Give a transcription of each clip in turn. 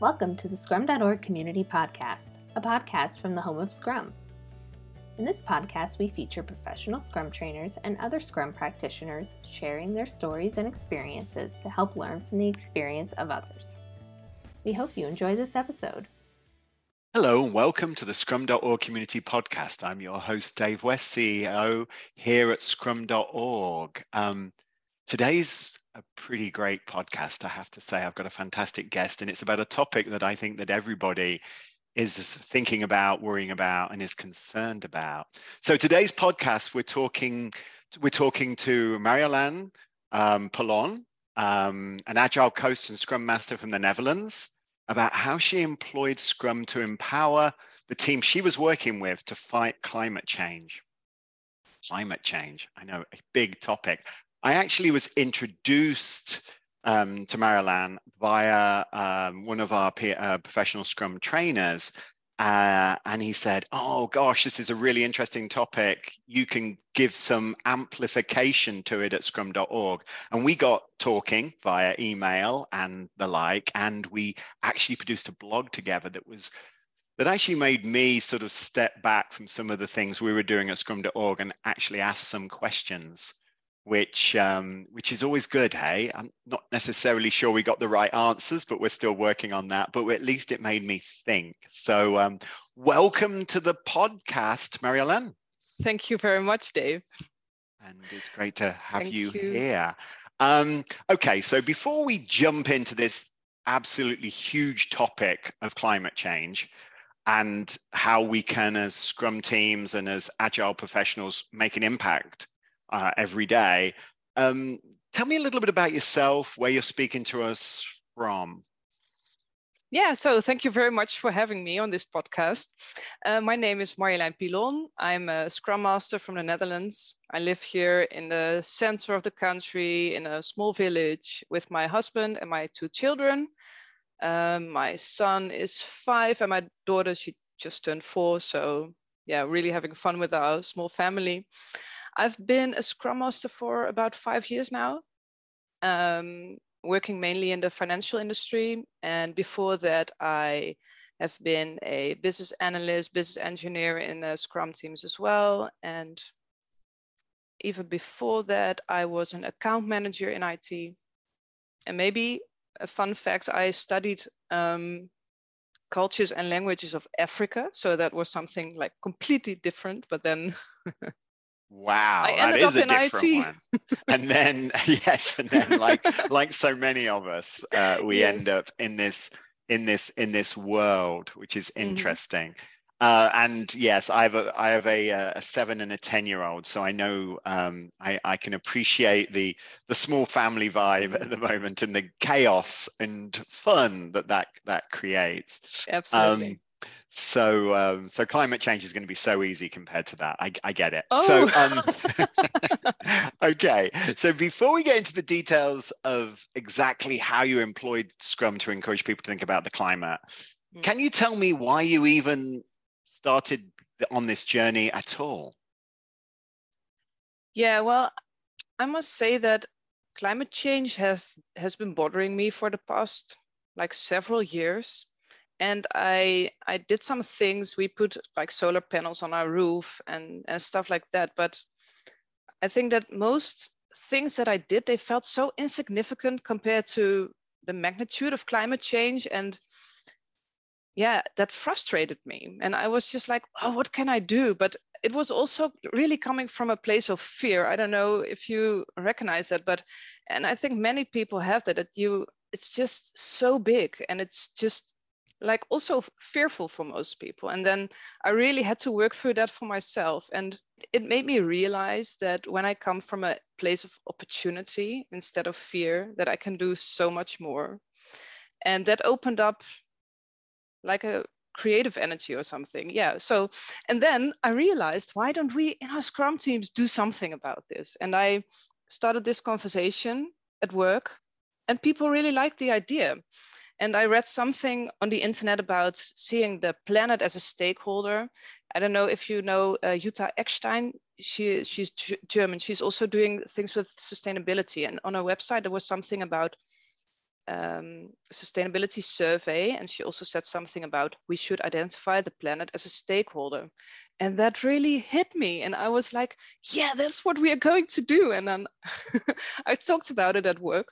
Welcome to the Scrum.org Community Podcast, a podcast from the home of Scrum. In this podcast, we feature professional Scrum trainers and other Scrum practitioners sharing their stories and experiences to help learn from the experience of others. We hope you enjoy this episode. Hello and welcome to the Scrum.org Community Podcast. I'm your host, Dave West, CEO here at Scrum.org. Um, today's a pretty great podcast, I have to say. I've got a fantastic guest, and it's about a topic that I think that everybody is thinking about, worrying about, and is concerned about. So today's podcast, we're talking, we're talking to Marjolein um, Pilon, um, an agile coach and Scrum Master from the Netherlands, about how she employed Scrum to empower the team she was working with to fight climate change. Climate change, I know, a big topic. I actually was introduced um, to Marjolein via um, one of our peer, uh, professional Scrum trainers. Uh, and he said, Oh gosh, this is a really interesting topic. You can give some amplification to it at scrum.org. And we got talking via email and the like. And we actually produced a blog together that was that actually made me sort of step back from some of the things we were doing at scrum.org and actually ask some questions which um, which is always good. Hey, I'm not necessarily sure we got the right answers, but we're still working on that. But at least it made me think. So, um, welcome to the podcast, Marjolein. Thank you very much, Dave. And it's great to have you, you, here. Um, okay, so before we jump into this absolutely huge topic of climate change and how we can, as Scrum teams and as agile professionals, make an impact uh, every day. Um, tell me a little bit about yourself, where you're speaking to us from. Yeah, so thank you very much for having me on this podcast. Uh, my name is Marjolein Pilon. I'm a Scrum Master from the Netherlands. I live here in the center of the country in a small village with my husband and my two children. Um, my son is five and my daughter, she just turned four. So yeah, really having fun with our small family. I've been a Scrum Master for about five years now, um, working mainly in the financial industry. And before that, I have been a business analyst, business engineer in Scrum teams as well. And even before that, I was an account manager in IT. And maybe a fun fact, I studied um, cultures and languages of Africa. So that was something like completely different, but then Wow, that is a different IT. one. and then yes, and then like like so many of us, uh, we yes. end up in this in this in this world, which is mm-hmm. interesting. Mm-hmm. Uh, and yes, I have a I have a, uh, a seven and a ten year old, so I know um, I, I can appreciate the the small family vibe at the moment and the chaos and fun that that that creates. Absolutely. Um, so um, so climate change is going to be so easy compared to that. I, I get it. Oh. So um, okay. So before we get into the details of exactly how you employed Scrum to encourage people to think about the climate, mm. can you tell me why you even started on this journey at all? Yeah, well, I must say that climate change have has been bothering me for the past like several years and I I did some things. We put like solar panels on our roof and and stuff like that. But I think that most things that I did they felt so insignificant compared to the magnitude of climate change and yeah that frustrated me and i was just like oh what can i do but it was also really coming from a place of fear i don't know if you recognize that but and i think many people have that that you it's just so big and it's just like also fearful for most people. And then I really had to work through that for myself. And it made me realize that when I come from a place of opportunity instead of fear, that I can do so much more. And that opened up like a creative energy or something. Yeah. So, and then I realized, why don't we in our Scrum teams do something about this? And I started this conversation at work, and people really liked the idea. And I read something on the internet about seeing the planet as a stakeholder. I don't know if you know uh, Jutta Eckstein. She, she's G- German. She's also doing things with sustainability. And on her website, there was something about um, sustainability survey, and she also said something about we should identify the planet as a stakeholder. And that really hit me. And I was like, yeah, that's what we are going to do. And then I talked about it at work.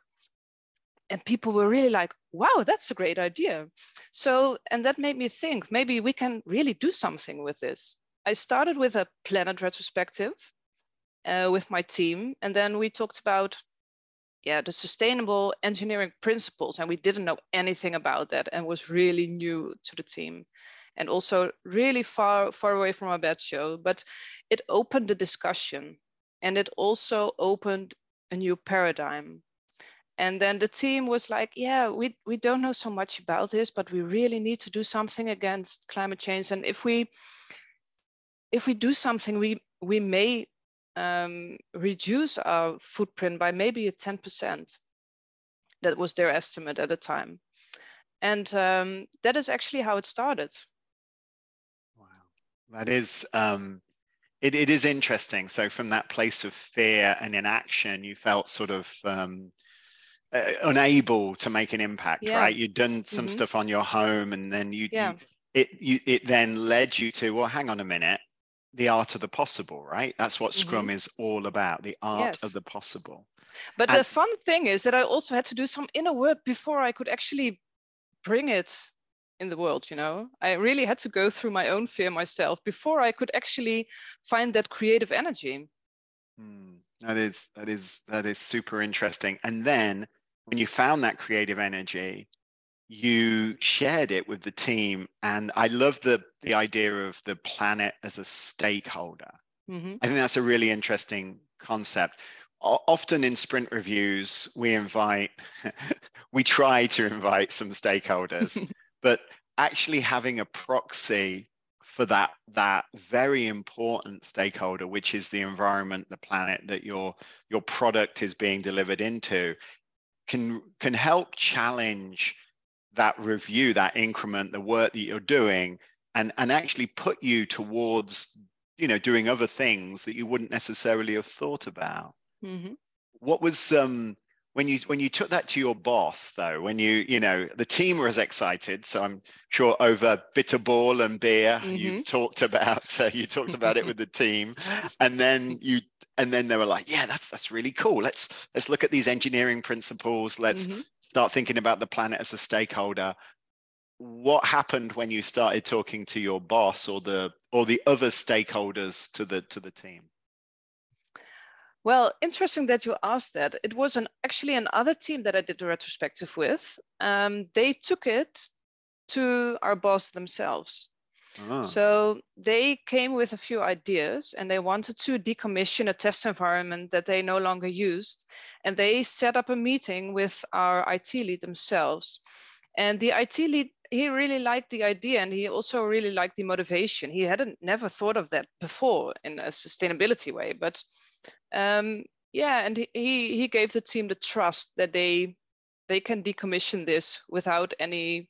And people were really like, wow, that's a great idea. So, and that made me think maybe we can really do something with this. I started with a planet retrospective uh, with my team. And then we talked about yeah, the sustainable engineering principles, and we didn't know anything about that, and was really new to the team, and also really far far away from our bed show. But it opened the discussion, and it also opened a new paradigm. And then the team was like, yeah, we, we don't know so much about this, but we really need to do something against climate change. And if we if we do something, we we may um, reduce our footprint by maybe a 10%. That was their estimate at the time. And um, that is actually how it started. Wow. That is, um, it, it is interesting. So from that place of fear and inaction, you felt sort of um, uh, unable to make an impact, yeah. right? You'd done some mm-hmm. stuff on your home and then you, yeah. you it, you, it then led you to, well, hang on a minute the art of the possible, right? That's what Scrum mm-hmm. is all about, the art yes. of the possible. But and- the fun thing is that I also had to do some inner work before I could actually bring it in the world, you know. I really had to go through my own fear myself before I could actually find that creative energy. Mm, that is that is that is super interesting. And then when you found that creative energy, you shared it with the team and i love the the idea of the planet as a stakeholder mm-hmm. i think that's a really interesting concept o- often in sprint reviews we invite we try to invite some stakeholders but actually having a proxy for that that very important stakeholder which is the environment the planet that your your product is being delivered into can can help challenge that review, that increment, the work that you're doing, and and actually put you towards you know doing other things that you wouldn't necessarily have thought about. Mm-hmm. What was um when you when you took that to your boss though when you you know the team was excited so i'm sure over bitter ball and beer mm-hmm. you talked about uh, you talked about it with the team. And then you and then they were like yeah that's that's really cool. Let's let's look at these engineering principles. Let's mm-hmm. start thinking about the planet as a stakeholder. What happened when you started talking to your boss or the or the other stakeholders to the to the team well interesting that you asked that it was an actually another team that i did the retrospective with um, they took it to our boss themselves Ah. So they came with a few ideas and they wanted to decommission a test environment that they no longer used. And they set up a meeting with our IT lead themselves. And the IT lead, he really liked the idea and he also really liked the motivation. He hadn't never thought of that before in a sustainability way. But um, yeah, and he, he gave the team the trust that they they can decommission this without any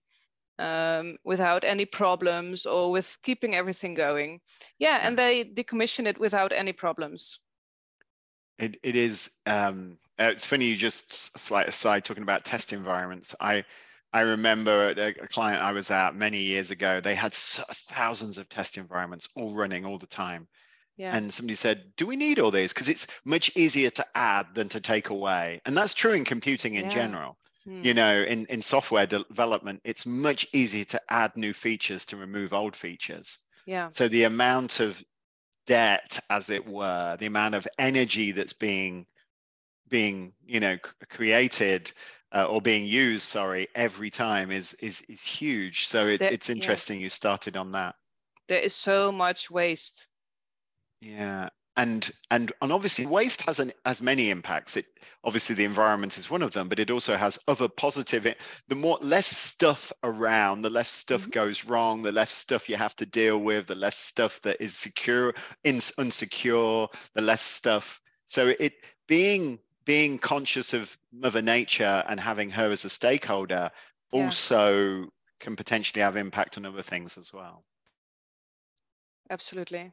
um, without any problems or with keeping everything going. Yeah, and they decommission it without any problems. It, it is, um, uh, it's funny you just slight aside talking about test environments. I, I remember a, a client I was at many years ago, they had thousands of test environments all running all the time. Yeah. And somebody said, Do we need all these? Because it's much easier to add than to take away. And that's true in computing in yeah. general. You hmm. know, in, in software development, it's much easier to add new features to remove old features. Yeah. So the amount of debt, as it were, the amount of energy that's being being you know created uh, or being used sorry every time is is is huge so it, there, it's interesting yes. you started on that there is so much waste yeah and and and obviously waste has an has many impacts it obviously the environment is one of them but it also has other positive the more less stuff around the less stuff mm-hmm. goes wrong the less stuff you have to deal with the less stuff that is secure in, unsecure the less stuff so it being being conscious of mother nature and having her as a stakeholder yeah. also can potentially have impact on other things as well absolutely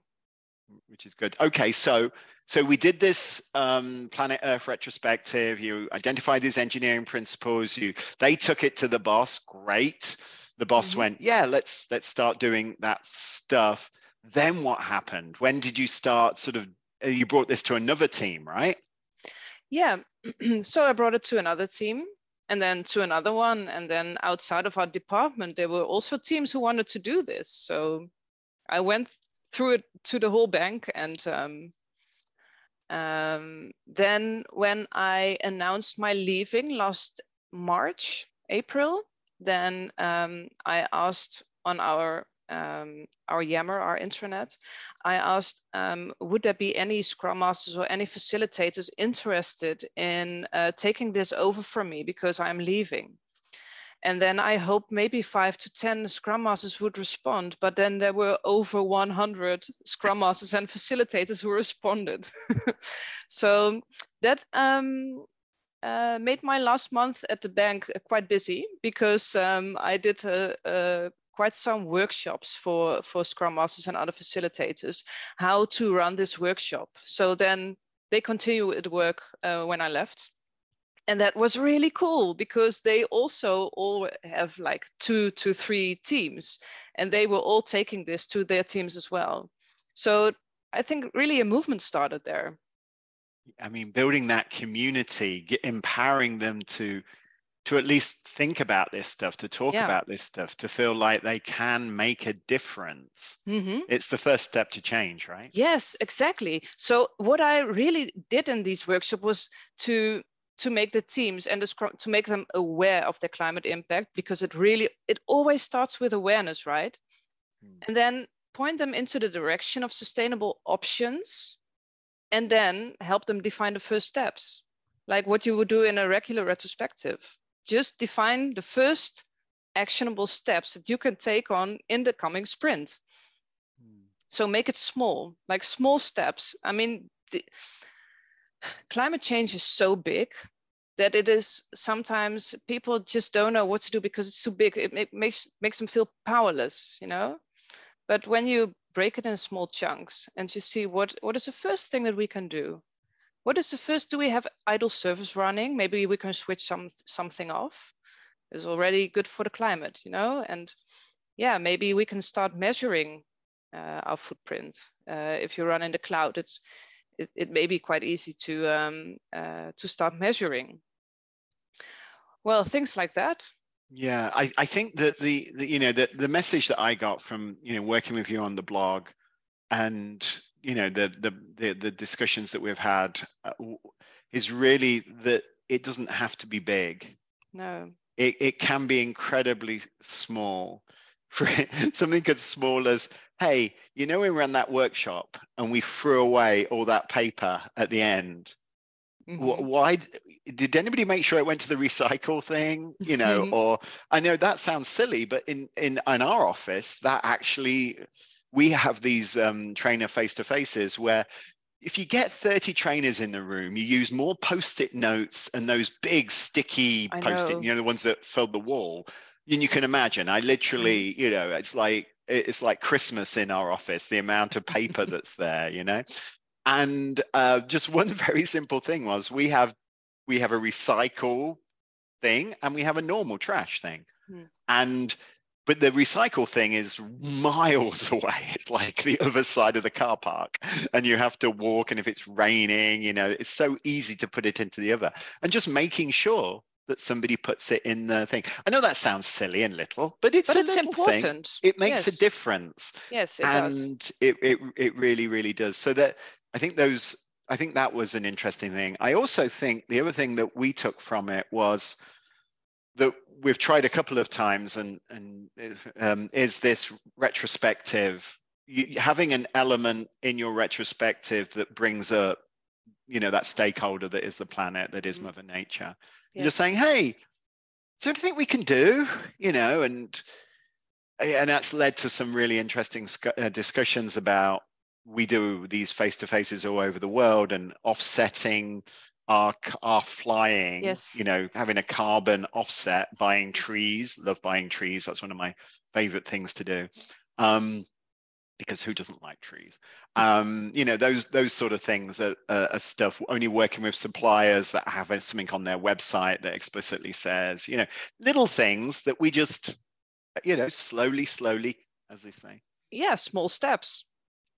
which is good. Okay, so so we did this um, Planet Earth retrospective. You identified these engineering principles. You they took it to the boss. Great. The boss mm-hmm. went, yeah, let's let's start doing that stuff. Then what happened? When did you start? Sort of, uh, you brought this to another team, right? Yeah. so I brought it to another team and then to another one and then outside of our department there were also teams who wanted to do this so i went through it to the whole bank and um, um, then when i announced my leaving last march april then um, i asked on our um, our Yammer, our intranet, I asked, um, would there be any Scrum Masters or any facilitators interested in uh, taking this over from me because I'm leaving? And then I hoped maybe five to 10 Scrum Masters would respond, but then there were over 100 Scrum Masters and facilitators who responded. so that um, uh, made my last month at the bank uh, quite busy because um, I did a, a, quite some workshops for, for Scrum Masters and other facilitators how to run this workshop. So then they continue at work uh, when I left. And that was really cool because they also all have like two to three teams and they were all taking this to their teams as well. So I think really a movement started there. I mean, building that community, get, empowering them to to at least think about this stuff, to talk yeah. about this stuff, to feel like they can make a difference. Mm-hmm. It's the first step to change, right? Yes, exactly. So what I really did in these workshops was to to make the teams and the, to make them aware of their climate impact because it really it always starts with awareness, right? Mm. And then point them into the direction of sustainable options and then help them define the first steps like what you would do in a regular retrospective just define the first actionable steps that you can take on in the coming sprint. Hmm. So make it small, like small steps. I mean, the, climate change is so big that it is sometimes people just don't know what to do because it's too big. It make, makes makes them feel powerless, you know. But when you break it in small chunks and you see what what is the first thing that we can do, what is the first? Do we have idle service running? Maybe we can switch some something off. Is already good for the climate, you know. And yeah, maybe we can start measuring uh, our footprint. Uh, if you run in the cloud, it, it, it may be quite easy to um, uh, to start measuring. Well, things like that. Yeah, I, I think that the, the you know the, the message that I got from you know working with you on the blog and you know the the the, the discussions that we've had uh, is really that it doesn't have to be big no it, it can be incredibly small something as small as hey you know we ran that workshop and we threw away all that paper at the end mm-hmm. why did anybody make sure it went to the recycle thing you know or i know that sounds silly but in in in our office that actually we have these um, trainer face to faces where if you get 30 trainers in the room, you use more post-it notes and those big sticky post-it, you know, the ones that filled the wall. And you can imagine, I literally, mm. you know, it's like it's like Christmas in our office, the amount of paper that's there, you know. And uh, just one very simple thing was we have we have a recycle thing and we have a normal trash thing. Hmm. And but the recycle thing is miles away it's like the other side of the car park and you have to walk and if it's raining you know it's so easy to put it into the other and just making sure that somebody puts it in the thing i know that sounds silly and little but it's, but it's important thing. it makes yes. a difference yes it and does. It, it it really really does so that i think those i think that was an interesting thing i also think the other thing that we took from it was that we've tried a couple of times and and um, is this retrospective you, having an element in your retrospective that brings up you know that stakeholder that is the planet that is mm-hmm. mother nature yes. just saying hey is there anything we can do you know and and that's led to some really interesting uh, discussions about we do these face to faces all over the world and offsetting are are flying yes you know having a carbon offset buying trees love buying trees that's one of my favorite things to do um because who doesn't like trees? Um, you know, those those sort of things are, are, are, stuff. Only working with suppliers that have something on their website that explicitly says, you know, little things that we just, you know, slowly, slowly, as they say. Yeah, small steps.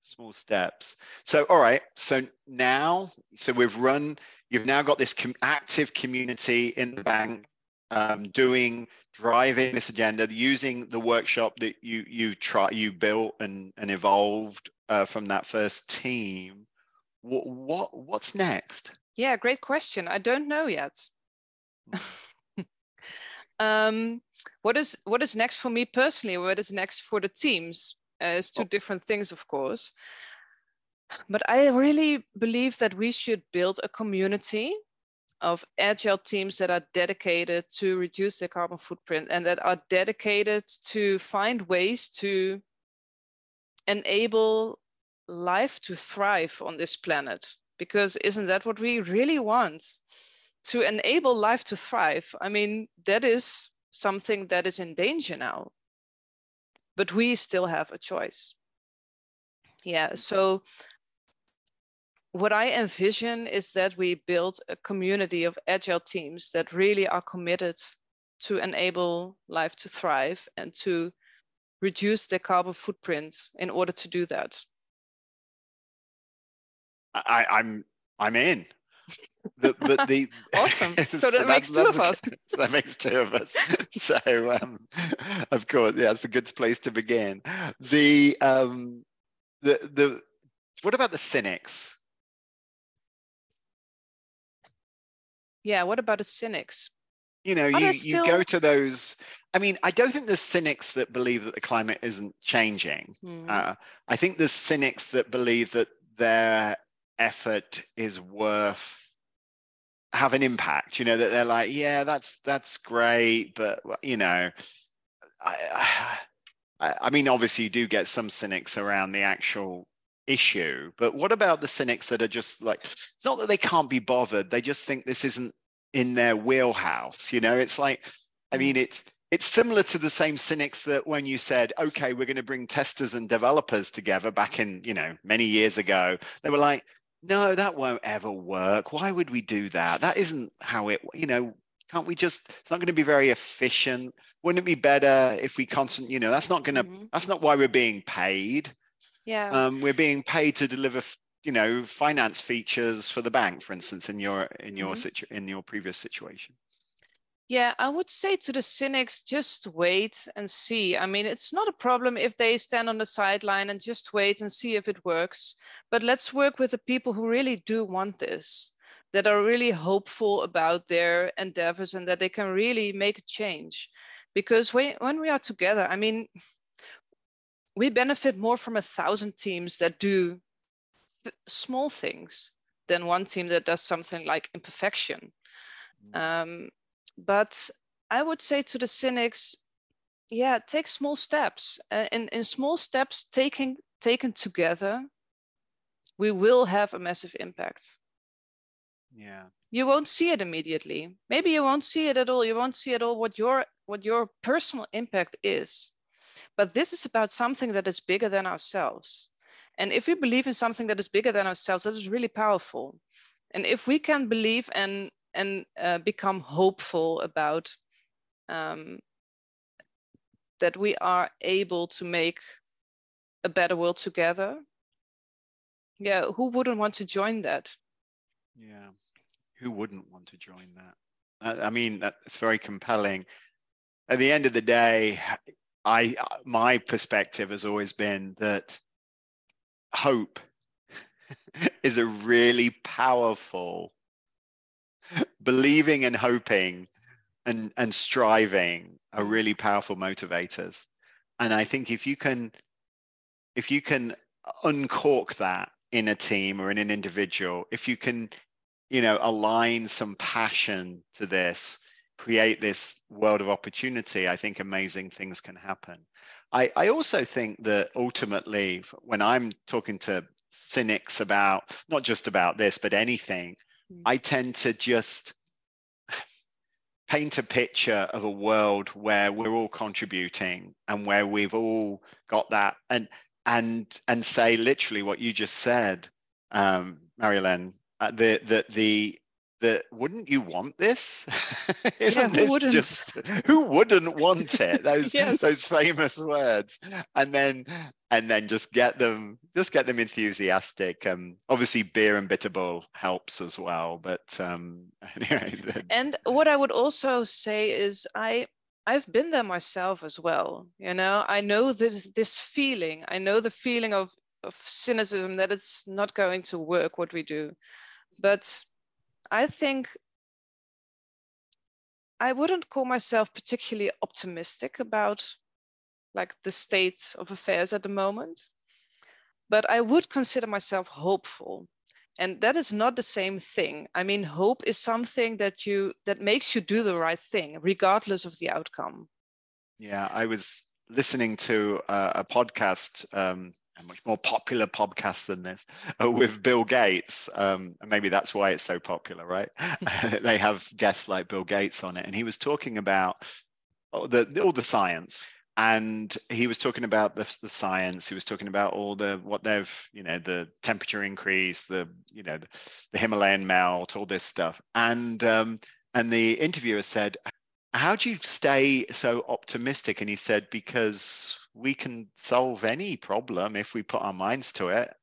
Small steps. So, all right. So now, so we've run. You've now got this com- active community in the bank um, doing driving this agenda using the workshop that you you try you built and and evolved uh, from that first team. What what what's next? Yeah great question. I don't know yet. Um, what is what is next for me personally? What is next for the teams? Uh, is two oh. different things of course. But i really believe that we should build a community of agile teams that are dedicated to reduce their carbon footprint and that are dedicated to find ways to enable life to thrive on this planet. Because isn't that what we really want? To enable life to thrive i mean that is something that is in danger now. But we still have a choice. Yeah so what I envision is that we build a community of agile teams that really are committed to enable life to thrive and to reduce their carbon footprint in order to do that. I, I'm I'm in. The, the, the awesome. So that so makes two of us. So that makes two of us. So um, of course, yeah, it's a good place to begin. The um, the the what about the cynics? Yeah what about the cynics you know you, still... you go to those i mean i don't think there's cynics that believe that the climate isn't changing mm. uh, i think there's cynics that believe that their effort is worth have an impact you know that they're like yeah that's that's great but you know I, I, I mean obviously you do get some cynics around the actual issue. But what about the cynics that are just like, it's not that they can't be bothered, they just think this isn't in their wheelhouse. You know, it's like, I mean, it's it's similar to the same cynics that when you said, okay, we're going to bring testers and developers together back in, you know, many years ago, they were like, no, that won't ever work. Why would we do that? That isn't how it, you know, can't we just it's not going to be very efficient wouldn't it be better if we constant you know that's not going to mm-hmm. that's not why we're being paid yeah. Um, we're being paid to deliver, you know, finance features for the bank, for instance, in your in your mm-hmm. situ- in your previous situation. Yeah, I would say to the cynics, just wait and see. I mean, it's not a problem if they stand on the sideline and just wait and see if it works. But let's work with the people who really do want this, that are really hopeful about their endeavors and that they can really make a change. Because when, when we are together, I mean, we benefit more from a thousand teams that do th- small things than one team that does something like imperfection. Mm. Um, but I would say to the cynics, yeah, take small steps. Uh, in, in small steps, taking taken together, we will have a massive impact. Yeah. You won't see it immediately. Maybe you won't see it at all. You won't see at all what your what your personal impact is. But this is about something that is bigger than ourselves. And if we believe in something that is bigger than ourselves, that is really powerful. And if we can believe and and uh, become hopeful about um, that we are able to make a better world together, yeah, who wouldn't want to join that? Yeah, who wouldn't want to join that? I mean, that's very compelling. At the end of the day, I my perspective has always been that hope is a really powerful believing and hoping and and striving are mm. really powerful motivators. And i think if you can if you can uncork that in a team or in an individual if you can you know align some passion to this create this world of opportunity, I think amazing things can happen. I, I also think that ultimately, when I'm talking to cynics about not just about this, but anything, mm. I tend to just paint a picture of a world where we're all contributing and where we've all got that. And and and say literally what you just said, um, Mariellen, uh, the the the that wouldn't you want this? Isn't yeah, this wouldn't? just who wouldn't want it? Those yes. those famous words, and then and then just get them just get them enthusiastic. Um, obviously, beer and bitterball helps as well. But um, anyway, the... and what I would also say is I I've been there myself as well. You know, I know this this feeling. I know the feeling of of cynicism that it's not going to work what we do, but I think I wouldn't call myself particularly optimistic about like the state of affairs at the moment, but I would consider myself hopeful. And that is not the same thing. I mean, hope is something that you that makes you do the right thing, regardless of the outcome. Yeah, I was listening to a, a podcast um, a much more popular podcast than this uh, with Bill Gates. Um, and maybe that's why it's so popular, right? they have guests like Bill Gates on it, and he was talking about all the all the science. And he was talking about the, the science. He was talking about all the what they've, you know, the temperature increase, the, you know, the, the Himalayan melt, all this stuff. And um, and the interviewer said, "How do you stay so optimistic?" And he said, "Because we can solve any problem if we put our minds to it.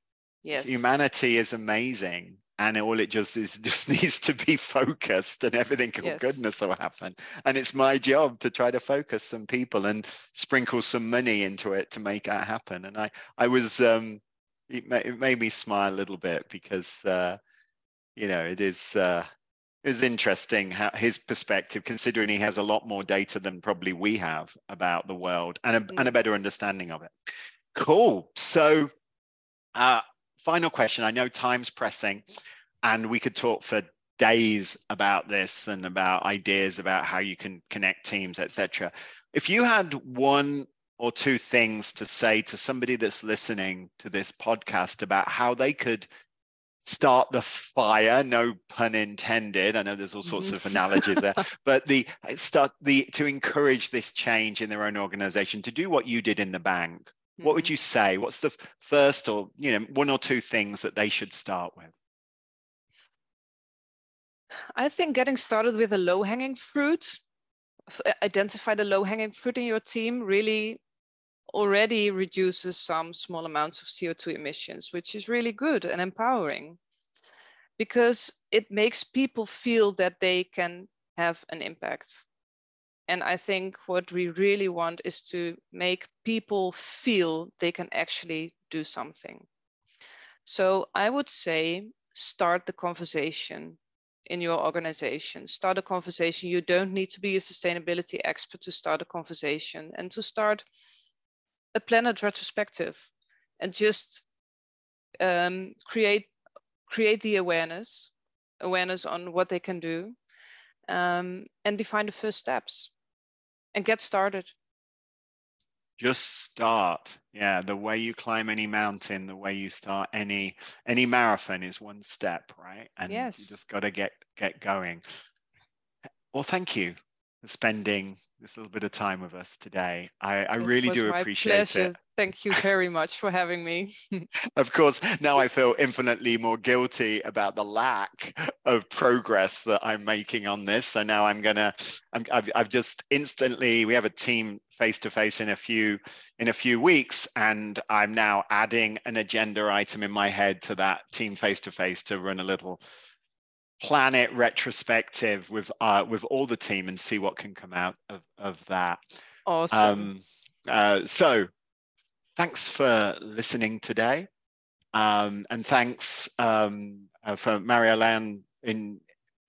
Yes. Humanity is amazing. And all it just is just needs to be focused and everything yes. goodness will happen. And it's my job to try to focus some people and sprinkle some money into it to make that happen. And I, I was um it, it made me smile a little bit because uh, you know, it is uh it was interesting how his perspective, considering he has a lot more data than probably we have about the world and a, mm. and a better understanding of it. Cool. So, uh, final question. I know time's pressing, and we could talk for days about this and about ideas about how you can connect teams, etc. If you had one or two things to say to somebody that's listening to this podcast about how they could start the fire no pun intended i know there's all sorts of analogies there but the start the to encourage this change in their own organization to do what you did in the bank mm-hmm. what would mm-hmm. you say what's the first or you know one or two things that they should start with i think getting started with a low hanging fruit identify the low hanging fruit in your team really already reduces some small amounts of CO2 emissions, which is really good and empowering because it makes people feel that they can have an impact. And I think what we really want is to make people feel they can actually do something. So I would say start the conversation in your organization. Start a conversation. You don't need to be a sustainability expert to start a conversation and to start a planet retrospective and just um, create create the awareness awareness on what they can do um, and define the first steps and get started. Just start. Yeah the way you climb any mountain the way you start any any marathon is one step right? And yes. you just got to get get going. Well thank you for spending this little bit of time with us today. I, I really do appreciate pleasure. it. Thank you very much for having me. of course, now I feel infinitely more guilty about the lack of progress that I'm making on this. So now I'm gonna, I'm, I've, I've just instantly. We have a team face to face in a few in a few weeks, and I'm now adding an agenda item in my head to that team face to face to run a little planet retrospective with uh, with all the team and see what can come out of, of that. Awesome. Um, uh, so thanks for listening today. Um, and thanks um, uh, for Mariellen in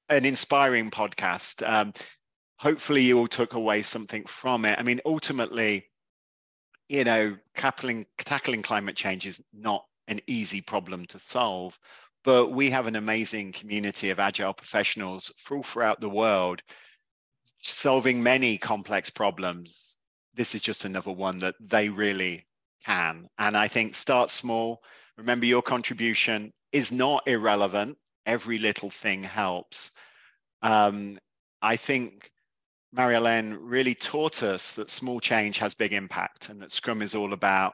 an inspiring podcast. Um, hopefully you all took away something from it. I mean, ultimately, you know, tackling, tackling climate change is not an easy problem to solve, but we have an amazing community of agile professionals all throughout the world solving many complex problems. This is just another one that they really can. And I think start small. Remember, your contribution is not irrelevant. Every little thing helps. Um, I think Mariellen really taught us that small change has big impact and that Scrum is all about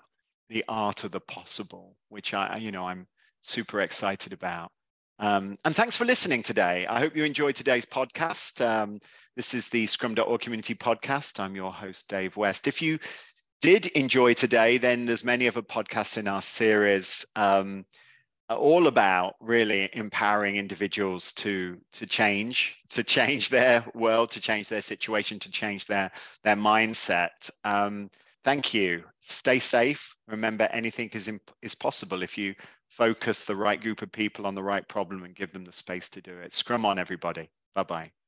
the art of the possible, which I, you know, I'm super excited about. Um, and thanks for listening today. I hope you enjoyed today's podcast. Um, this is the Scrum.org Community Podcast. I'm your host, Dave West. If you did enjoy today, then there's many other podcasts in our series. Um, all about really empowering individuals to to change to change their world to change their situation to change their their mindset um, thank you stay safe remember anything is imp- is possible if you focus the right group of people on the right problem and give them the space to do it. Scrum on everybody. Bye bye